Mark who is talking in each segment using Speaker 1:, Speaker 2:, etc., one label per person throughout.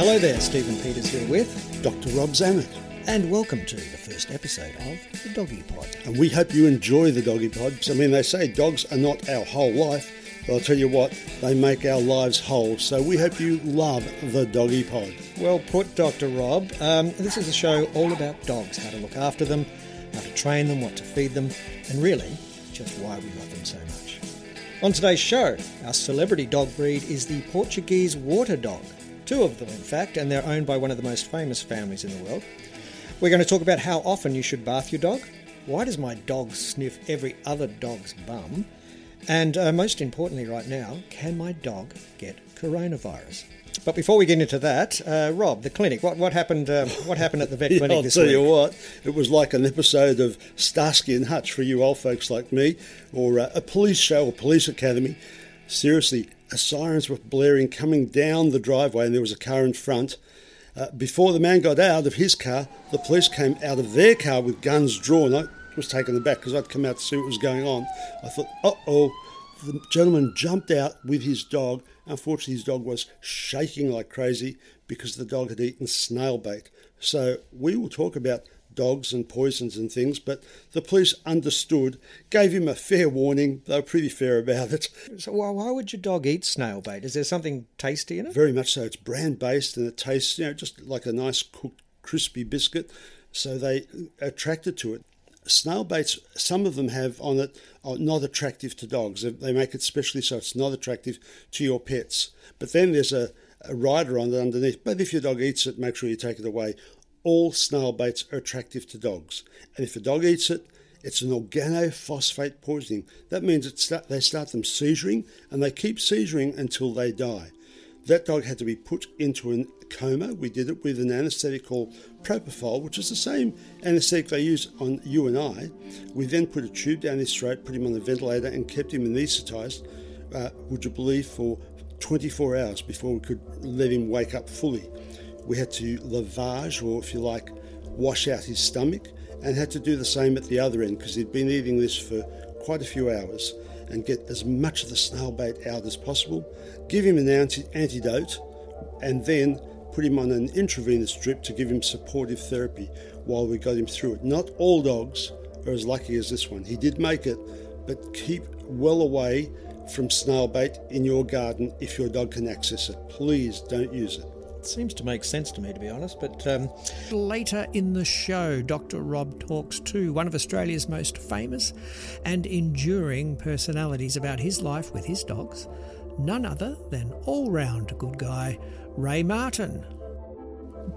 Speaker 1: Hello there, Stephen Peters here with,
Speaker 2: Dr. Rob Zammit.
Speaker 1: and welcome to the first episode of the Doggy Pod.
Speaker 2: And we hope you enjoy the doggy pods. I mean, they say dogs are not our whole life, but I'll tell you what, they make our lives whole. So we hope you love the doggy pod.
Speaker 1: Well put, Dr. Rob. Um, this is a show all about dogs, how to look after them, how to train them, what to feed them, and really, just why we love them so much. On today's show, our celebrity dog breed is the Portuguese water dog. Two of them, in fact, and they're owned by one of the most famous families in the world. We're going to talk about how often you should bath your dog. Why does my dog sniff every other dog's bum? And uh, most importantly, right now, can my dog get coronavirus? But before we get into that, uh, Rob, the clinic. What what happened? Um, what happened at the vet
Speaker 2: Yeah,
Speaker 1: clinic
Speaker 2: I'll
Speaker 1: this
Speaker 2: tell
Speaker 1: week?
Speaker 2: you what, it was like an episode of Starsky and Hutch for you old folks like me, or uh, a police show or police academy. Seriously, uh, sirens were blaring coming down the driveway, and there was a car in front. Uh, before the man got out of his car, the police came out of their car with guns drawn. I was taken aback because I'd come out to see what was going on. I thought, uh oh. The gentleman jumped out with his dog. Unfortunately, his dog was shaking like crazy because the dog had eaten snail bait. So we will talk about dogs and poisons and things, but the police understood, gave him a fair warning. They were pretty fair about it.
Speaker 1: So why, why would your dog eat snail bait? Is there something tasty in it?
Speaker 2: Very much so. It's brand based and it tastes, you know, just like a nice cooked, crispy biscuit. So they attracted to it. Snail baits, some of them have on it, are not attractive to dogs. They- They make it specially so it's not attractive to your pets. But then there's a, a rider on it underneath. But if your dog eats it, make sure you take it away. All snail baits are attractive to dogs. And if a dog eats it, it's an organophosphate poisoning. That means it start, they start them seizuring and they keep seizuring until they die. That dog had to be put into a coma. We did it with an anaesthetic called propofol, which is the same anaesthetic they use on you and I. We then put a tube down his throat, put him on the ventilator, and kept him anaesthetised, uh, would you believe, for 24 hours before we could let him wake up fully. We had to lavage, or if you like, wash out his stomach, and had to do the same at the other end because he'd been eating this for quite a few hours and get as much of the snail bait out as possible, give him an anti- antidote, and then put him on an intravenous drip to give him supportive therapy while we got him through it. Not all dogs are as lucky as this one. He did make it, but keep well away from snail bait in your garden if your dog can access it. Please don't use it.
Speaker 1: Seems to make sense to me, to be honest. But um, later in the show, Dr. Rob talks to one of Australia's most famous and enduring personalities about his life with his dogs, none other than all round good guy Ray Martin.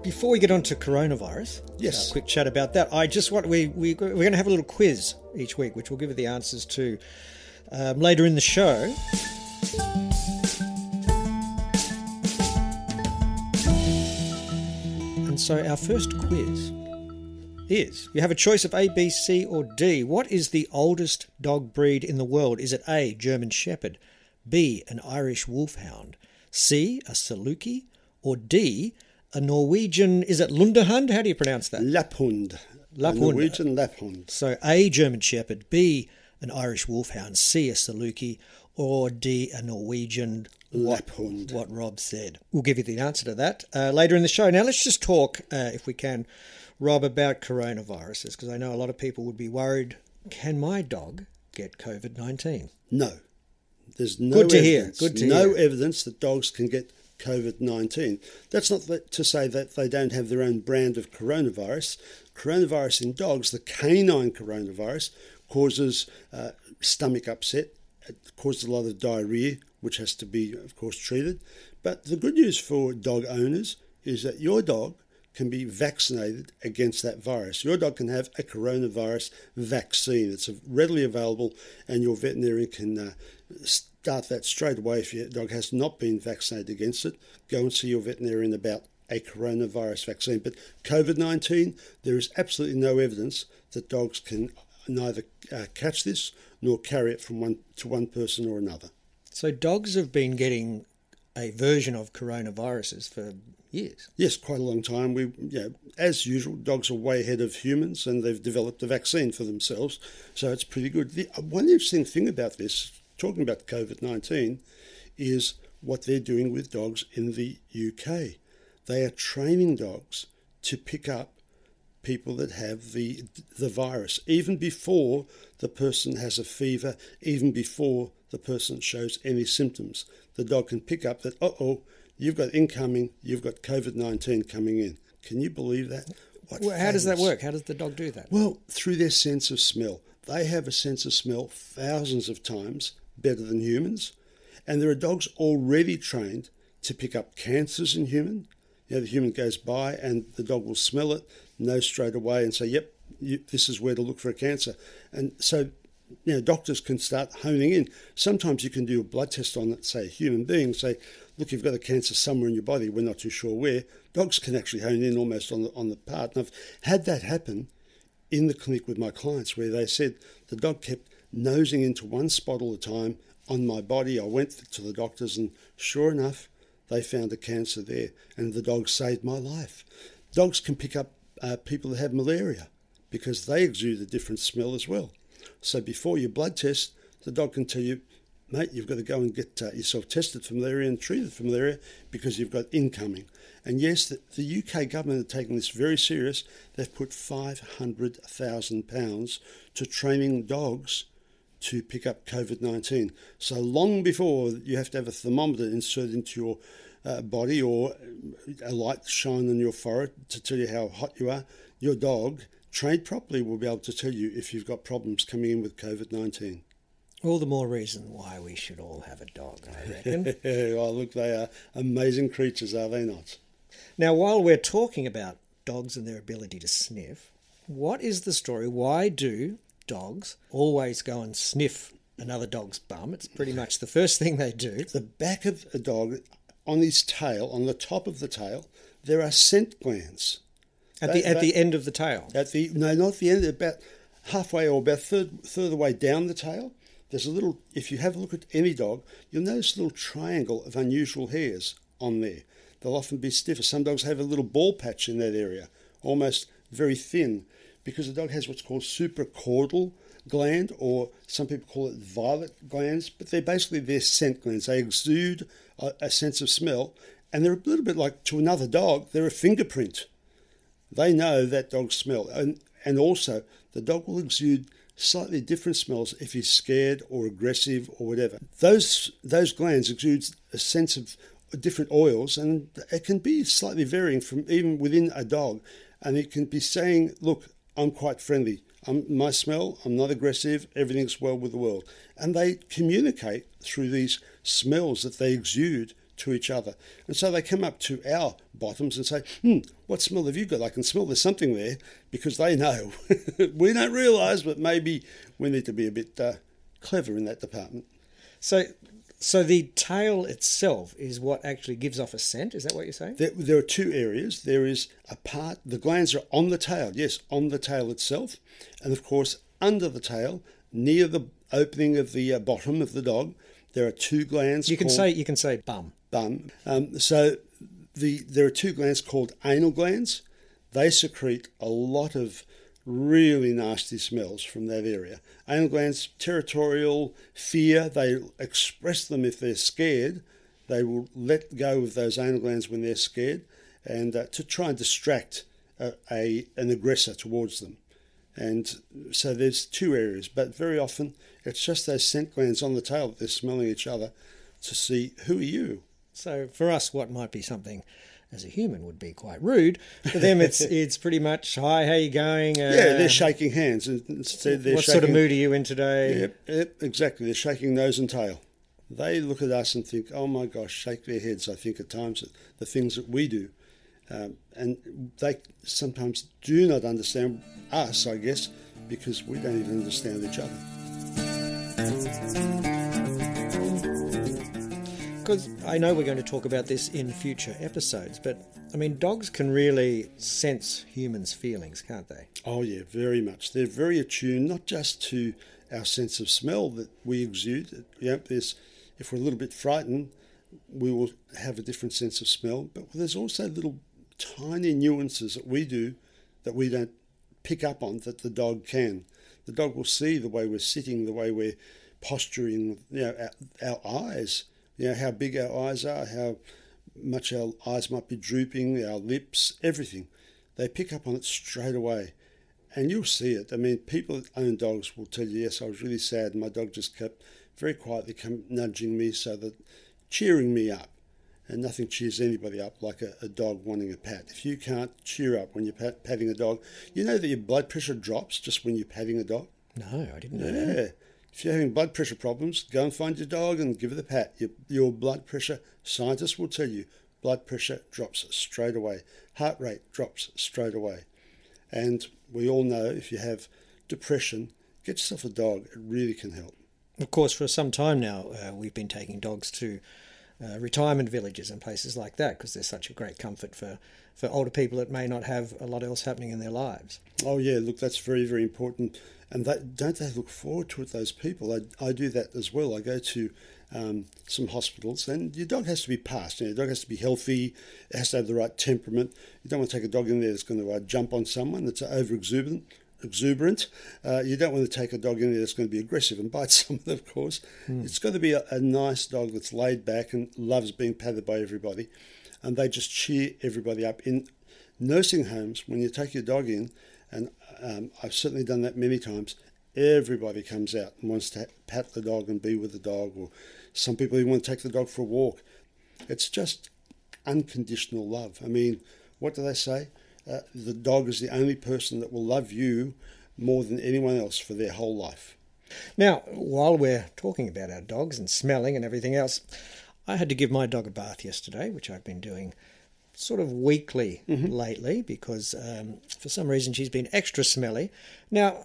Speaker 1: before we get on to coronavirus,
Speaker 2: Yes.
Speaker 1: a quick chat about that. I just want we, we we're going to have a little quiz each week, which we'll give you the answers to um, later in the show. So our first quiz is you have a choice of A, B, C, or D. What is the oldest dog breed in the world? Is it A, German Shepherd, B, an Irish Wolfhound, C, a Saluki, or D, a Norwegian, is it Lundehund? How do you pronounce that?
Speaker 2: Laphund.
Speaker 1: Laphund.
Speaker 2: Norwegian Laphund.
Speaker 1: So A, German Shepherd, B, an Irish Wolfhound, C, a Saluki, or D, a Norwegian
Speaker 2: Laphund.
Speaker 1: what Rob said. We'll give you the answer to that uh, later in the show. Now, let's just talk, uh, if we can, Rob, about coronaviruses, because I know a lot of people would be worried can my dog get COVID 19?
Speaker 2: No. There's no
Speaker 1: Good to hear, good to
Speaker 2: no
Speaker 1: hear.
Speaker 2: evidence that dogs can get COVID 19. That's not to say that they don't have their own brand of coronavirus. Coronavirus in dogs, the canine coronavirus, causes uh, stomach upset, it causes a lot of diarrhea, which has to be, of course, treated. But the good news for dog owners is that your dog can be vaccinated against that virus. Your dog can have a coronavirus vaccine. It's readily available, and your veterinarian can uh, start that straight away. If your dog has not been vaccinated against it, go and see your veterinarian about a coronavirus vaccine. But COVID 19, there is absolutely no evidence that dogs can neither uh, catch this nor carry it from one to one person or another.
Speaker 1: So, dogs have been getting a version of coronaviruses for years.
Speaker 2: Yes, quite a long time. We, you know, as usual, dogs are way ahead of humans, and they've developed a vaccine for themselves, so it's pretty good. The, uh, one interesting thing about this, talking about COVID nineteen, is what they're doing with dogs in the UK. They are training dogs to pick up people that have the the virus even before the person has a fever, even before the person shows any symptoms. The dog can pick up that, uh oh, you've got incoming, you've got COVID 19 coming in. Can you believe that? What
Speaker 1: Well, how does that work? How does the dog do that?
Speaker 2: Well, through their sense of smell. They have a sense of smell thousands of times better than humans. And there are dogs already trained to pick up cancers in human. You know, the human goes by and the dog will smell it, know straight away, and say, yep, you, this is where to look for a cancer. And so, you know, doctors can start honing in. Sometimes you can do a blood test on, say, a human being, say, look, you've got a cancer somewhere in your body, we're not too sure where. Dogs can actually hone in almost on the, on the part. And I've had that happen in the clinic with my clients where they said the dog kept nosing into one spot all the time on my body. I went to the doctors, and sure enough, they found a cancer there, and the dog saved my life. Dogs can pick up uh, people that have malaria because they exude a different smell as well. So before your blood test, the dog can tell you, mate, you've got to go and get uh, yourself tested for malaria and treated for malaria because you've got incoming. And yes, the, the UK government are taking this very serious. They've put £500,000 to training dogs to pick up COVID 19. So long before you have to have a thermometer inserted into your uh, body or a light shine on your forehead to tell you how hot you are, your dog, trained properly, will be able to tell you if you've got problems coming in with COVID 19.
Speaker 1: All the more reason why we should all have a dog, I reckon.
Speaker 2: oh, look, they are amazing creatures, are they not?
Speaker 1: now, while we're talking about dogs and their ability to sniff, what is the story? Why do dogs always go and sniff another dog's bum? It's pretty much the first thing they do.
Speaker 2: The back of a dog, on his tail, on the top of the tail, there are scent glands.
Speaker 1: At
Speaker 2: They-
Speaker 1: the at
Speaker 2: they-
Speaker 1: the end of the tail.
Speaker 2: At the no, not at the end. About halfway or about third third of the way down the tail. There's a little. If you have a look at any dog, you'll notice a little triangle of unusual hairs on there. They'll often be stiffer. Some dogs have a little ball patch in that area, almost very thin, because the dog has what's called supracaudal gland, or some people call it violet glands, but they're basically their scent glands. They exude a, a sense of smell, and they're a little bit like to another dog. They're a fingerprint they know that dog's smell. And, and also, the dog will exude slightly different smells if he's scared or aggressive or whatever. Those, those glands exude a sense of different oils, and it can be slightly varying from even within a dog. And it can be saying, Look, I'm quite friendly. My smell, I'm not aggressive, everything's well with the world. And they communicate through these smells that they exude to each other. And so they come up to our bottoms and say, hmm, what smell have you got? I can smell there's something there because they know. we don't realise, but maybe we need to be a bit uh, clever in that department.
Speaker 1: So, so the tail itself is what actually gives off a scent. Is that what you're saying?
Speaker 2: There, there are two areas. There is a part, the glands are on the tail, yes, on the tail itself. And of course, under the tail, near the opening of the uh, bottom of the dog, there are two glands.
Speaker 1: You can
Speaker 2: called
Speaker 1: say you can say bum.
Speaker 2: bum. Um, so the there are two glands called anal glands. They secrete a lot of really nasty smells from that area. Anal glands, territorial, fear. They express them if they're scared. They will let go of those anal glands when they're scared, and uh, to try and distract a, a an aggressor towards them. And so there's two areas, but very often it's just those scent glands on the tail that they're smelling each other to see who are you.
Speaker 1: So for us, what might be something as a human would be quite rude. For them, it's it's pretty much hi, how you going? Uh,
Speaker 2: yeah, they're shaking hands and instead they're
Speaker 1: what
Speaker 2: shaking.
Speaker 1: sort of mood are you in today?
Speaker 2: Yep, yep, exactly. They're shaking nose and tail. They look at us and think, "Oh my gosh!" Shake their heads. I think at times at the things that we do, um, and they sometimes do not understand us. I guess because we don't even understand each other.
Speaker 1: Because I know we're going to talk about this in future episodes, but I mean, dogs can really sense humans' feelings, can't they?
Speaker 2: Oh yeah, very much. They're very attuned not just to our sense of smell that we exude. Know, there's if we're a little bit frightened, we will have a different sense of smell. But there's also little tiny nuances that we do that we don't pick up on that the dog can. The dog will see the way we're sitting, the way we're posturing, you know, our, our eyes, you know, how big our eyes are, how much our eyes might be drooping, our lips, everything. They pick up on it straight away. And you'll see it. I mean, people that own dogs will tell you, yes, I was really sad. And my dog just kept very quietly come nudging me so that cheering me up. And nothing cheers anybody up like a, a dog wanting a pat. If you can't cheer up when you're pat, patting a dog, you know that your blood pressure drops just when you're patting a dog?
Speaker 1: No, I didn't know that.
Speaker 2: If you're having blood pressure problems, go and find your dog and give it a pat. Your, your blood pressure, scientists will tell you, blood pressure drops straight away. Heart rate drops straight away. And we all know if you have depression, get yourself a dog. It really can help.
Speaker 1: Of course, for some time now, uh, we've been taking dogs to uh, retirement villages and places like that because they're such a great comfort for, for older people that may not have a lot else happening in their lives.
Speaker 2: Oh yeah, look, that's very very important. And that, don't they look forward to it? Those people. I, I do that as well. I go to um, some hospitals, and your dog has to be passed. You know, your dog has to be healthy. It has to have the right temperament. You don't want to take a dog in there that's going to uh, jump on someone that's over exuberant. Exuberant. Uh, you don't want to take a dog in there that's going to be aggressive and bite someone, of course. It's got to be a, a nice dog that's laid back and loves being patted by everybody. And they just cheer everybody up. In nursing homes, when you take your dog in, and um, I've certainly done that many times, everybody comes out and wants to pat the dog and be with the dog, or some people even want to take the dog for a walk. It's just unconditional love. I mean, what do they say? Uh, the dog is the only person that will love you more than anyone else for their whole life.
Speaker 1: Now, while we're talking about our dogs and smelling and everything else, I had to give my dog a bath yesterday, which I've been doing sort of weekly lately because um, for some reason she's been extra smelly. Now,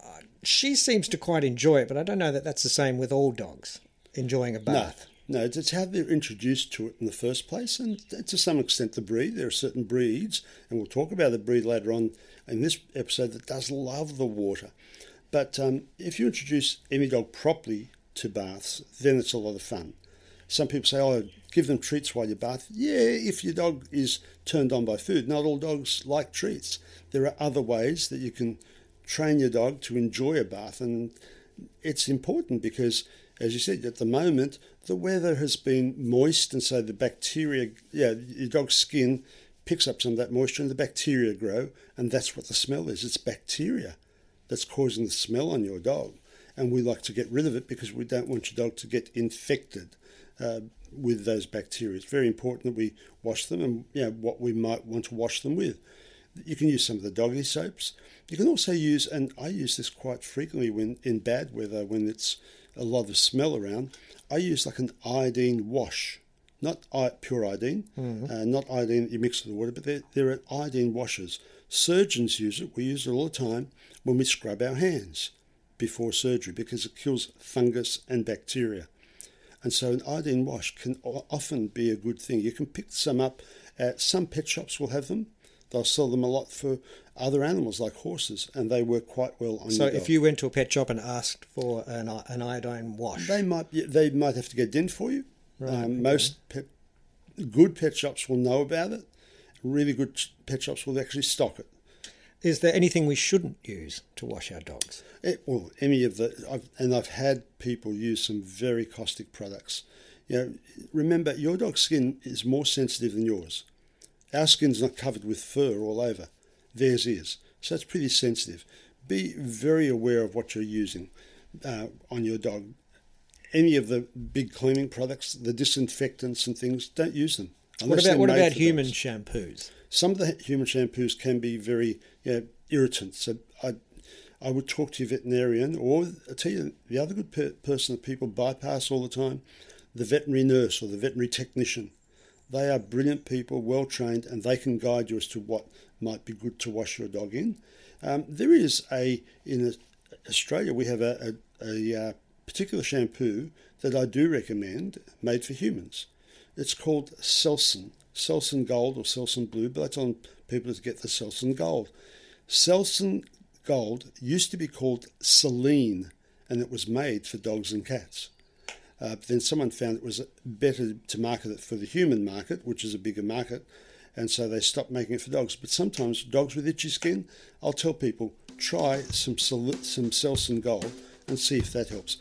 Speaker 1: she seems to quite enjoy it, but I don't know that that's the same with all dogs enjoying a bath.
Speaker 2: No, it's, it's how they're introduced to it in the first place, and to some extent the breed. There are certain breeds, and we'll talk about the breed later on in this episode that does love the water. But um, if you introduce any dog properly to baths, then it's a lot of fun. Some people say, "Oh, give them treats while you bath." Yeah, if your dog is turned on by food, not all dogs like treats. There are other ways that you can train your dog to enjoy a bath, and it's important because, as you said, at the moment the weather has been moist, and so the bacteria, yeah, your dog's skin picks up some of that moisture, and the bacteria grow, and that's what the smell is. It's bacteria that's causing the smell on your dog, and we like to get rid of it because we don't want your dog to get infected uh, with those bacteria. It's very important that we wash them, and you know what we might want to wash them with. You can use some of the doggy soaps. You can also use, and I use this quite frequently when in bad weather, when it's a lot of smell around. I use like an iodine wash not pure iodine, uh, not iodine that you mix with the water, but they're, they're iodine washers. Surgeons use it. We use it all the time when we scrub our hands before surgery because it kills fungus and bacteria. And so an iodine wash can often be a good thing. You can pick some up at some pet shops will have them. They'll sell them a lot for other animals like horses, and they work quite well on
Speaker 1: So if
Speaker 2: dog.
Speaker 1: you went to a pet shop and asked for an, an iodine wash,
Speaker 2: They might be- they might have to get it in for you. um, Most pet, good pet shops will know about it. Really good pet shops will actually stock it.
Speaker 1: Is there anything we shouldn't use to wash our dogs?
Speaker 2: It, well, any of the, I've, and I've had people use some very caustic products. You know, remember your dog's skin is more sensitive than yours. Our skin's not covered with fur all over. Theirs is, so it's pretty sensitive. Be very aware of what you're using uh, on your dog. Any of the big cleaning products, the disinfectants and things, don't use them.
Speaker 1: What about what about human
Speaker 2: dogs.
Speaker 1: shampoos?
Speaker 2: Some of the human shampoos can be very you know, irritant. So I, I would talk to your veterinarian, or I tell you the other good per- person that people bypass all the time, the veterinary nurse or the veterinary technician. They are brilliant people, well trained, and they can guide you as to what might be good to wash your dog in. Um, there is a in Australia we have a, a, a uh, particular shampoo that I do recommend, made for humans. It's called Selsun, Selsun Gold or Selsun Blue, but I tell people to get the Selsun Gold. Selsun Gold used to be called Seleen, and it was made for dogs and cats. Uh, but then someone found it was better to market it for the human market, which is a bigger market, and so they stopped making it for dogs. But sometimes dogs with itchy skin, I'll tell people try some Cel- some Selsun Gold and see if that helps.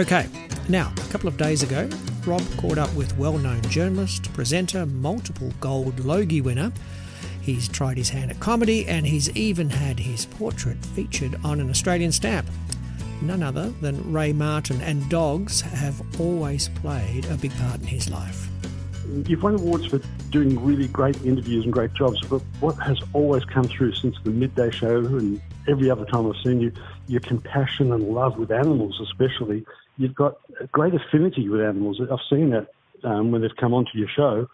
Speaker 3: Okay, now, a couple of days ago, Rob caught up with well known journalist, presenter, multiple gold Logie winner. He's tried his hand at comedy and he's even had his portrait featured on an Australian stamp. None other than Ray Martin, and dogs have always played a big part in his life.
Speaker 4: You've won awards for doing really great interviews and great jobs, but what has always come through since the midday show and every other time I've seen you, your compassion and love with animals, especially. You've got a great affinity with animals. I've seen that um, when they've come onto your show.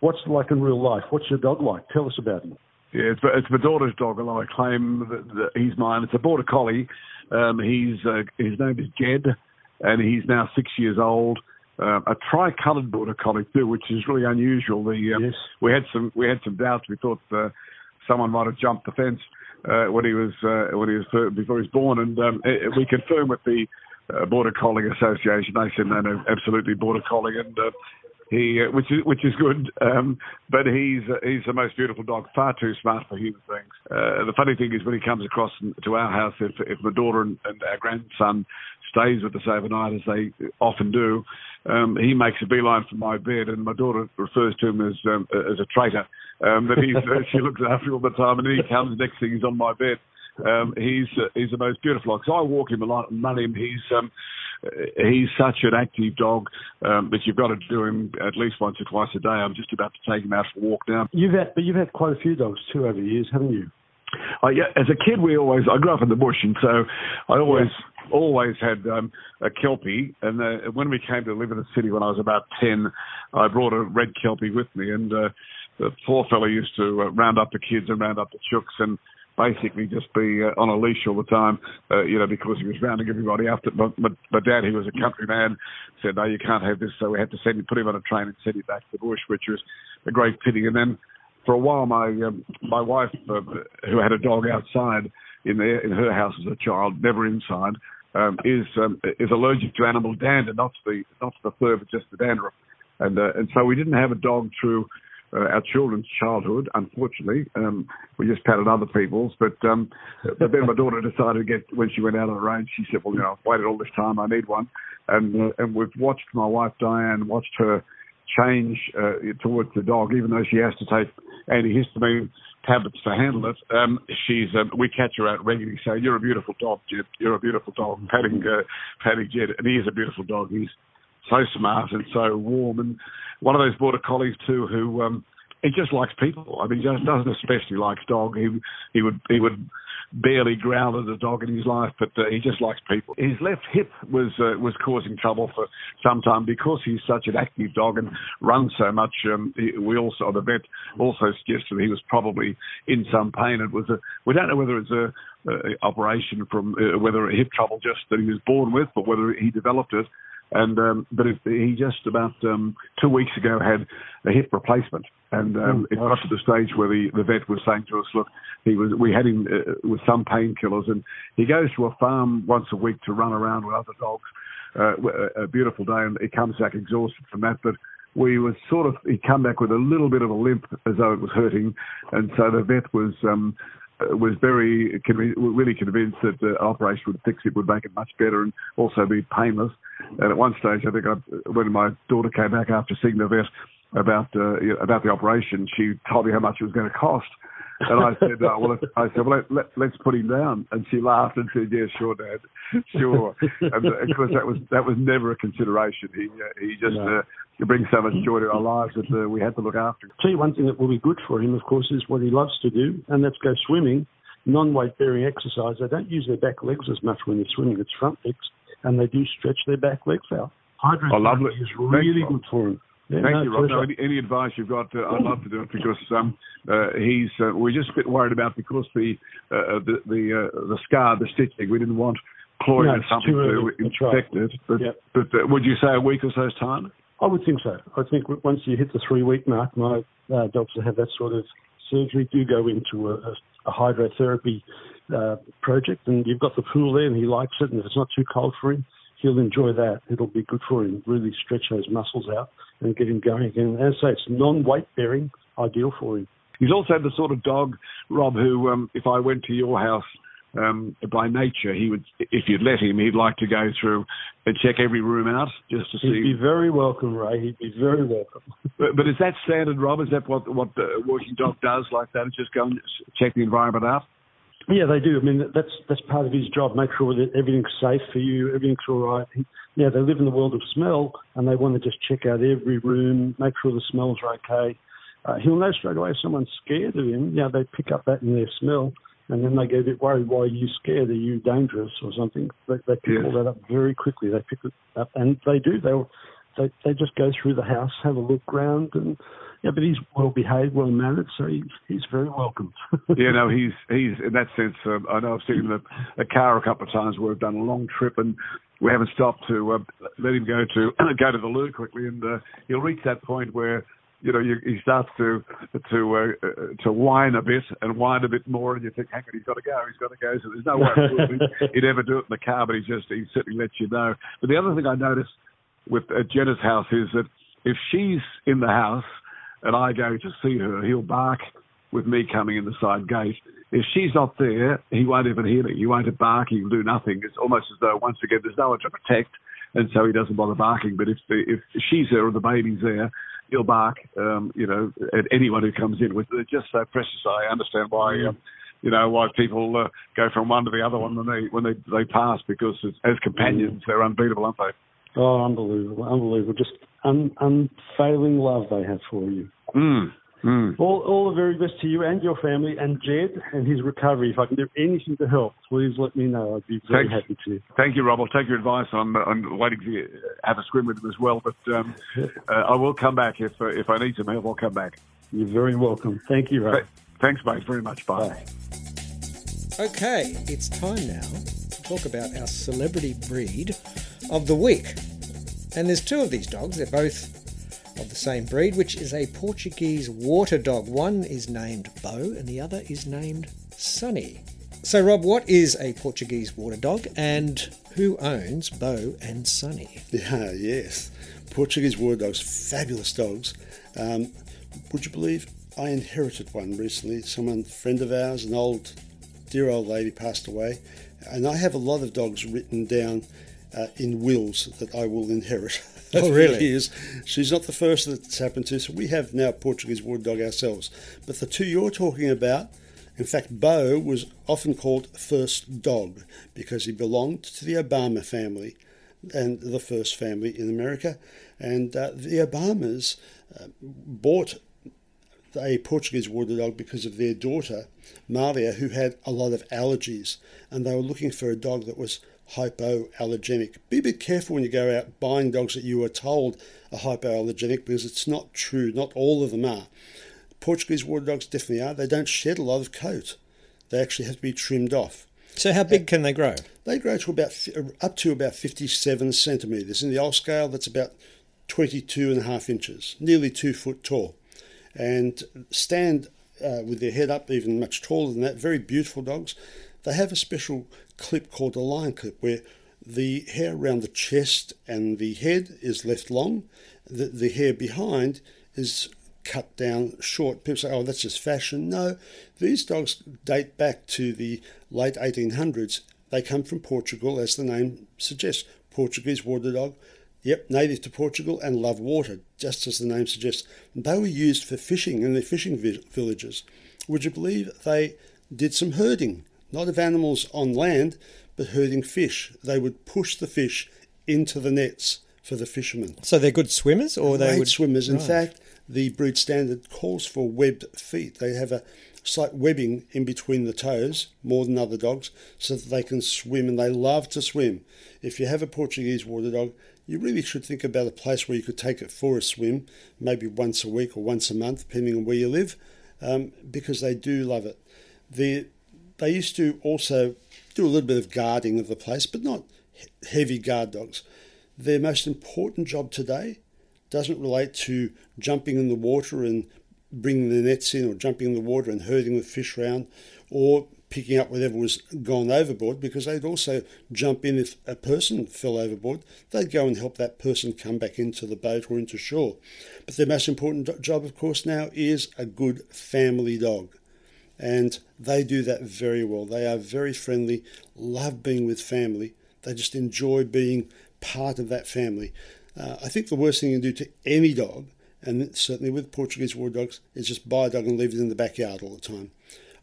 Speaker 4: What's it like in real life? What's your dog like? Tell us about him.
Speaker 5: Yeah, it's, it's my daughter's dog, although I claim that, that he's mine. It's a border collie. Um, he's uh, his name is Jed, and he's now six years old. Uh, a tri-coloured border collie too, which is really unusual. The um,
Speaker 4: Yes.
Speaker 5: we had some we had some doubts. We thought uh, someone might have jumped the fence uh, when he was uh, when he was before he was born, and um, it, we confirmed with the uh, Border Collie Association. They said no, no, absolutely border collie, and uh, he, uh, which is which is good. Um, but he's uh, he's the most beautiful dog, far too smart for human things. Uh, the funny thing is when he comes across to our house, if if my daughter and, and our grandson stays with us overnight, as they often do, um, he makes a beeline for my bed, and my daughter refers to him as um, as a traitor. Um, that he's uh, she looks after all the time, and he comes next thing he's on my bed. Um, he's uh, he's the most beautiful dog. So I walk him a lot and run him. He's um, he's such an active dog um, that you've got to do him at least once or twice a day. I'm just about to take him out for a walk now.
Speaker 4: You've had, but you've had quite a few dogs too over the years, haven't you?
Speaker 5: Uh, yeah, as a kid, we always I grew up in the bush, and so I always always had um, a kelpie. And uh, when we came to live in the city when I was about ten, I brought a red kelpie with me, and uh, the poor fellow used to uh, round up the kids and round up the chooks and basically just be uh, on a leash all the time, uh, you know, because he was rounding everybody up. But my, my dad, who was a country man, said, no, you can't have this. So we had to send him, put him on a train and send him back to the bush, which was a great pity. And then for a while, my um, my wife, uh, who had a dog outside in their in her house as a child, never inside, um, is um, is allergic to animal dander, not to the not to the fur, but just the dandruff. And uh, and so we didn't have a dog through uh, our children's childhood, unfortunately. Um, we just patted other people's. But um, but then my daughter decided to get when she went out on the range. She said, "Well, you know, I've waited all this time. I need one." And uh, and we've watched my wife Diane watched her change uh, towards the dog, even though she has to take antihistamine tablets to handle it. Um, she's um, we catch her out regularly. So you're a beautiful dog, Jed. You're a beautiful dog, patting uh, patting Jed, and he is a beautiful dog. He's so smart and so warm, and one of those border collies too, who um, he just likes people. I mean, he just doesn't especially like dog. He he would he would barely grounded a dog in his life, but uh, he just likes people. His left hip was uh, was causing trouble for some time because he's such an active dog and runs so much. Um, we also the vet also suggested he was probably in some pain. It was a we don't know whether it's a, a operation from uh, whether hip trouble just that he was born with, but whether he developed it. And um, but if, he just about um, two weeks ago had a hip replacement, and um, it got to the stage where the, the vet was saying to us, "Look, he was we had him uh, with some painkillers, and he goes to a farm once a week to run around with other dogs. Uh, a beautiful day, and he comes back exhausted from that, but." We was sort of he come back with a little bit of a limp as though it was hurting, and so the vet was um, was very really convinced that the operation would fix it, would make it much better, and also be painless. And at one stage, I think I, when my daughter came back after seeing the vet about uh, about the operation, she told me how much it was going to cost. And I said, uh, well, I said, well, let, let, us put him down. And she laughed and said, yeah, sure, Dad, sure. and uh, of course, that was that was never a consideration. He uh, he just no. uh, brings so much joy to our lives that uh, we had to look after him.
Speaker 4: Tell you one thing that will be good for him, of course, is what he loves to do, and that's go swimming. Non-weight bearing exercise. They don't use their back legs as much when they're swimming. It's front legs, and they do stretch their back legs out. Hydrotherapy oh, lovely. is really Thanks, good for him.
Speaker 5: Thank you, Rob. No, any, any, advice you've got, uh, I'd love to do it because um, uh, he's. Uh, we're just a bit worried about because the uh, the the, uh, the scar, the stitching. We didn't want chlorine no, or something to infect right. it. But, yep. but uh, would you say a week or so's time?
Speaker 4: I would think so. I think once you hit the three week mark, my dogs that have that sort of surgery do go into a, a, a hydrotherapy project, and you've got the pool there, and he likes it, and if it's not too cold for him, he'll enjoy that. It'll be good for him. Really stretch those muscles out and get him going again. As I say, it's non-weight bearing, ideal for him.
Speaker 5: He's also the sort of dog, Rob, who um, if I went to your house um, by nature, he would, if you'd let him, he'd like to go through and check every room out just to
Speaker 4: see.
Speaker 5: He'd
Speaker 4: be very welcome, Ray. He'd be very welcome.
Speaker 5: but, but is that standard, Rob? Is that what what the working dog does like that? Just go and check the environment out?
Speaker 4: Yeah, they do. I mean, that's that's part of his job. Make sure that everything's safe for you, everything's all right. Yeah, they live in the world of smell, and they want to just check out every room, make sure the smells are okay. Uh, he'll know straight away if someone's scared of him. Yeah, they pick up that in their smell, and then they get a bit worried. Why are you scared? Are you dangerous or something? They, they pick yes. all that up very quickly. They pick it up, and they do. They they they just go through the house, have a look round, and yeah, but he's well behaved, well mannered, so he's he's very welcome.
Speaker 5: yeah, no, he's he's in that sense. Uh, I know I've seen him in a, a car a couple of times where we've done a long trip and we haven't stopped to uh, let him go to go to the loo quickly, and uh, he'll reach that point where you know, you, he starts to to uh, to whine a bit and whine a bit more, and you think, hang on, he's got to go, he's got to go. So there's no way he'd ever do it in the car, but he just he certainly lets you know. But the other thing I noticed with uh, Jenna's house is that if she's in the house and I go to see her, he'll bark with me coming in the side gate. If she's not there, he won't even hear me. He won't bark. He'll do nothing. It's almost as though once again there's no one to protect, and so he doesn't bother barking. But if the, if she's there or the baby's there, he'll bark. Um, you know, at anyone who comes in. They're just so precious. I understand why. Um, you know why people uh, go from one to the other one when they when they they pass because as companions they're unbeatable, aren't they?
Speaker 4: Oh, unbelievable, unbelievable! Just un, unfailing love they have for you.
Speaker 5: Mm, mm.
Speaker 4: All, all the very best to you and your family, and Jed and his recovery. If I can do anything to help, please let me know. I'd be very Thanks. happy to.
Speaker 5: Thank you, Rob. I'll take your advice. I'm, I'm waiting to have a scrim with him as well, but um, uh, I will come back if uh, if I need some help. I'll come back.
Speaker 4: You're very welcome. Thank you, Rob.
Speaker 5: Thanks, mate, very much. Bye. Bye.
Speaker 1: Okay, it's time now to talk about our celebrity breed of the week. And there's two of these dogs. They're both of the same breed, which is a Portuguese water dog. One is named Bo and the other is named Sunny. So, Rob, what is a Portuguese water dog and who owns Bo and Sunny?
Speaker 2: Yeah, yes. Portuguese water dogs, fabulous dogs. Um, would you believe I inherited one recently? Someone, friend of ours, an old, dear old lady passed away, and I have a lot of dogs written down uh, in wills that I will inherit.
Speaker 1: oh, really?
Speaker 2: Years. She's not the first that's happened to. So we have now Portuguese water dog ourselves. But the two you're talking about, in fact, Bo was often called first dog because he belonged to the Obama family and the first family in America. And uh, the Obamas uh, bought a Portuguese water dog because of their daughter, Malia, who had a lot of allergies, and they were looking for a dog that was hypoallergenic. Be a bit careful when you go out buying dogs that you are told are hypoallergenic because it's not true. Not all of them are. Portuguese water dogs definitely are. They don't shed a lot of coat. They actually have to be trimmed off.
Speaker 1: So how big can they grow?
Speaker 2: They grow to about up to about 57 centimetres. In the old scale, that's about 22 and a half inches, nearly two foot tall, and stand uh, with their head up even much taller than that. Very beautiful dogs. They have a special clip called a lion clip where the hair around the chest and the head is left long. The, the hair behind is cut down short. People say, oh, that's just fashion. No, these dogs date back to the late 1800s. They come from Portugal, as the name suggests. Portuguese water dog. Yep, native to Portugal and love water, just as the name suggests. They were used for fishing in their fishing villages. Would you believe they did some herding? Not of animals on land, but herding fish. They would push the fish into the nets for the fishermen.
Speaker 1: So they're good swimmers, or they
Speaker 2: Great
Speaker 1: would
Speaker 2: swimmers. In
Speaker 1: Right.
Speaker 2: fact, the breed standard calls for webbed feet. They have a slight webbing in between the toes, more than other dogs, so that they can swim, and they love to swim. If you have a Portuguese water dog, you really should think about a place where you could take it for a swim, maybe once a week or once a month, depending on where you live, um, because they do love it. The, they used to also do a little bit of guarding of the place, but not heavy guard dogs. Their most important job today doesn't relate to jumping in the water and bringing the nets in, or jumping in the water and herding the fish round, or picking up whatever was gone overboard, because they'd also jump in if a person fell overboard. They'd go and help that person come back into the boat or into shore. But their most important job, of course, now is a good family dog. And they do that very well. They are very friendly, love being with family. They just enjoy being part of that family. Uh, I think the worst thing you can do to any dog, and certainly with Portuguese water dogs, is just buy a dog and leave it in the backyard all the time.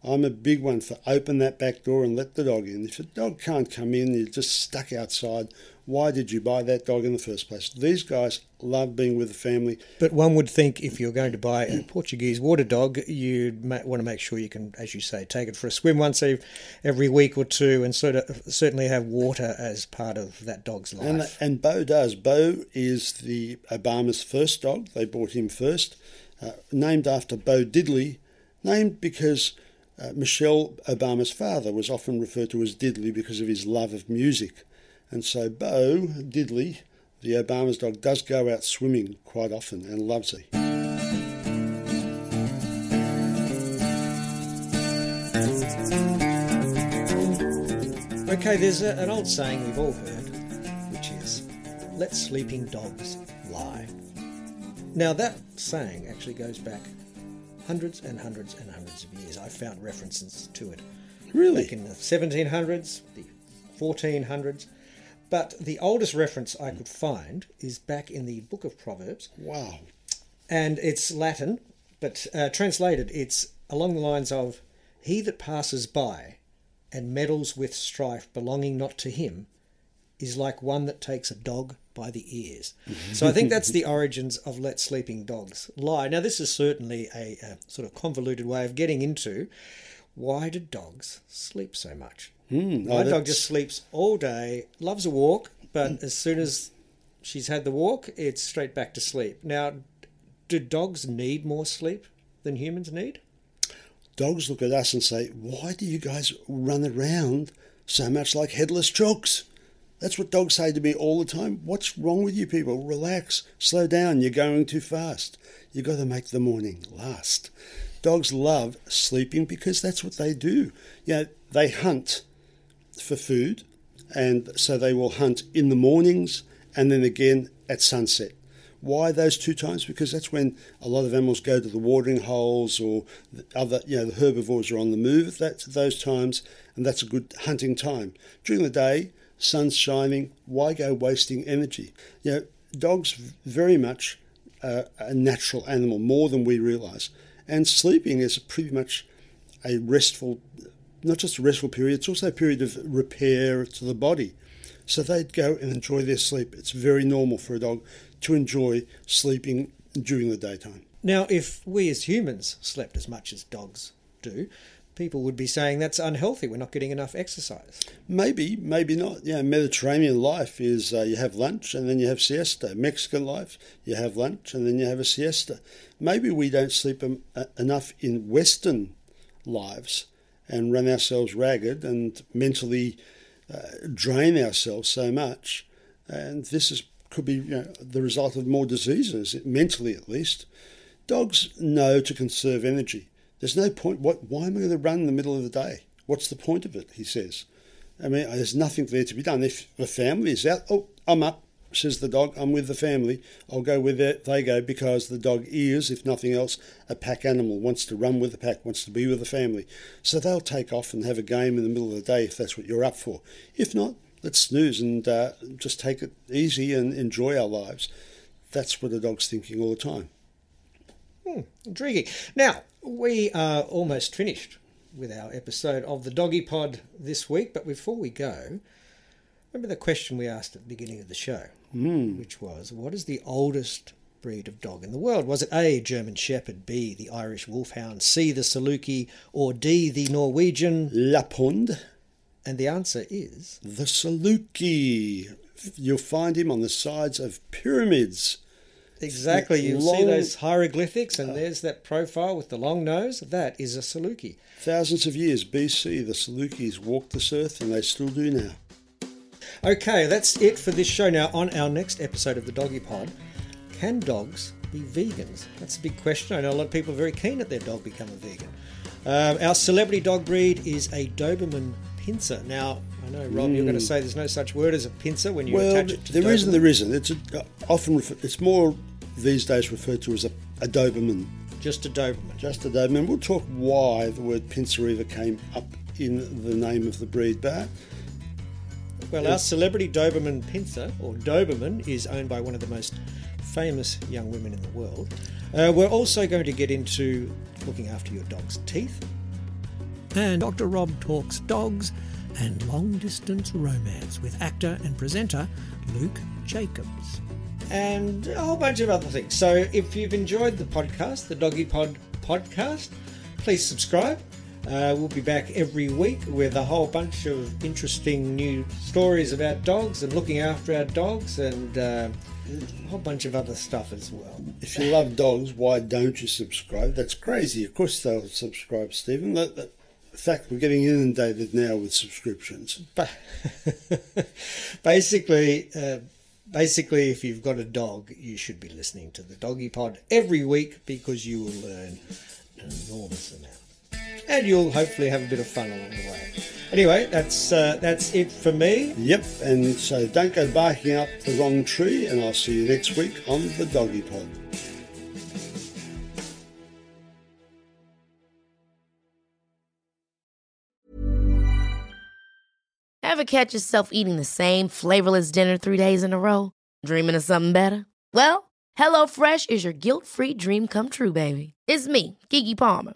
Speaker 2: I'm a big one for open that back door and let the dog in. If a dog can't come in, you're just stuck outside. Why did you buy that dog in the first place? These guys love being with the family.
Speaker 1: But one would think if you're going to buy a Portuguese water dog, you'd ma- want to make sure you can, as you say, take it for a swim once ev- every week or two, and sort of certainly have water as part of that dog's life.
Speaker 2: And, and Bo does. Bo is the Obama's first dog. They bought him first, uh, named after Bo Diddley, named because uh, Michelle Obama's father was often referred to as Diddley because of his love of music. And so Bo Diddley, the Obama's dog, does go out swimming quite often and loves it.
Speaker 1: Okay, there's a, an old saying we've all heard, which is, let sleeping dogs lie. Now, that saying actually goes back hundreds and hundreds and hundreds of years. I found references to it.
Speaker 2: Really?
Speaker 1: Back in the 1700s, the 1400s. But the oldest reference I could find is back in the Book of Proverbs,
Speaker 2: Wow.
Speaker 1: and it's Latin, but uh, translated, it's along the lines of He that passes by and meddles with strife belonging not to him is like one that takes a dog by the ears. so I think that's the origins of Let Sleeping Dogs Lie. Now, this is certainly a, a sort of convoluted way of getting into why do dogs sleep so much?
Speaker 2: Hmm,
Speaker 1: My
Speaker 2: oh,
Speaker 1: dog just sleeps all day, loves a walk, but as soon as she's had the walk, it's straight back to sleep. Now, do dogs need more sleep than humans need?
Speaker 2: Dogs look at us and say, Why do you guys run around so much like headless chooks? That's what dogs say to me all the time. What's wrong with you people? Relax, slow down, you're going too fast. You've got to make the morning last. Dogs love sleeping because that's what they do. You know, they hunt for food, and so they will hunt in the mornings and then again at sunset. Why those two times? Because that's when a lot of animals go to the watering holes or the other, you know, the herbivores are on the move. That's those times, and that's a good hunting time. During the day, sun's shining. Why go wasting energy? You know, dogs very much uh, a natural animal, more than we realise. And sleeping is pretty much a restful, not just a restful period, it's also a period of repair to the body. So they'd go and enjoy their sleep. It's very normal for a dog to enjoy sleeping during the daytime.
Speaker 1: Now, if we as humans slept as much as dogs do, people would be saying that's unhealthy. We're not getting enough exercise.
Speaker 2: Maybe, maybe not. Yeah, Mediterranean life is uh, you have lunch and then you have siesta. Mexican life, you have lunch and then you have a siesta. Maybe we don't sleep em- uh, enough in Western lives and run ourselves ragged and mentally uh, drain ourselves so much. And this is could be you know, the result of more diseases, mentally at least. Dogs know to conserve energy. There's no point. What? Why am I going to run in the middle of the day? What's the point of it? He says. I mean, there's nothing there to be done. If the family is out, oh, I'm up, says the dog. I'm with the family. I'll go where they go because the dog is, if nothing else, a pack animal. Wants to run with the pack. Wants to be with the family. So they'll take off and have a game in the middle of the day if that's what you're up for. If not, let's snooze and uh, just take it easy and enjoy our lives. That's what a dog's thinking all the time.
Speaker 1: Hmm, intriguing. Now, we are almost finished with our episode of the Doggy Pod this week, but before we go, remember the question we asked at the beginning of the show,
Speaker 2: mm.
Speaker 1: which was what is the oldest breed of dog in the world? Was it A, German Shepherd, B, the Irish Wolfhound, C, the Saluki, or D, the Norwegian
Speaker 2: Lapond?
Speaker 1: And the answer is
Speaker 2: the Saluki. You'll find him on the sides of pyramids.
Speaker 1: Exactly. You long, see those hieroglyphics, and uh, there's that profile with the long nose. That is a Saluki.
Speaker 2: Thousands of years BC, the Salukis walked this earth, and they still do now.
Speaker 1: Okay, that's it for this show. Now, on our next episode of the Doggy Pod, can dogs be vegans? That's a big question. I know a lot of people are very keen that their dog become a vegan. Um, our celebrity dog breed is a Doberman Pinscher. Now, I know, Rob, mm. you're going to say there's no such word as a pinscher when you
Speaker 2: well,
Speaker 1: attach it to
Speaker 2: there
Speaker 1: Doberman.
Speaker 2: isn't. There isn't. It's a, uh, often refer, it's more these days referred to as a, a Doberman.
Speaker 1: Just a Doberman.
Speaker 2: Just a Doberman. We'll talk why the word pinscher even came up in the name of the breed, but.
Speaker 1: Well, our celebrity Doberman Pinscher, or Doberman, is owned by one of the most famous young women in the world. Uh, we're also going to get into looking after your dog's teeth.
Speaker 3: And Dr. Rob talks dogs and long distance romance with actor and presenter Luke Jacobs.
Speaker 1: And a whole bunch of other things. So if you've enjoyed the podcast, the Doggy Pod podcast, please subscribe. Uh, we'll be back every week with a whole bunch of interesting new stories about dogs and looking after our dogs and uh, a whole bunch of other stuff as well.
Speaker 2: If you love dogs, why don't you subscribe? That's crazy. Of course they'll subscribe, Stephen. That, that, in fact, we're getting inundated now with subscriptions.
Speaker 1: But basically, uh, basically, if you've got a dog, you should be listening to the Doggy Pod every week because you will learn an enormous amount, and you'll hopefully have a bit of fun along the way. Anyway, that's uh, that's it for me.
Speaker 2: Yep, and so don't go barking up the wrong tree, and I'll see you next week on the Doggy Pod.
Speaker 6: Ever catch yourself eating the same flavorless dinner three days in a row? Dreaming of something better? Well, HelloFresh is your guilt-free dream come true, baby. It's me, Keke Palmer.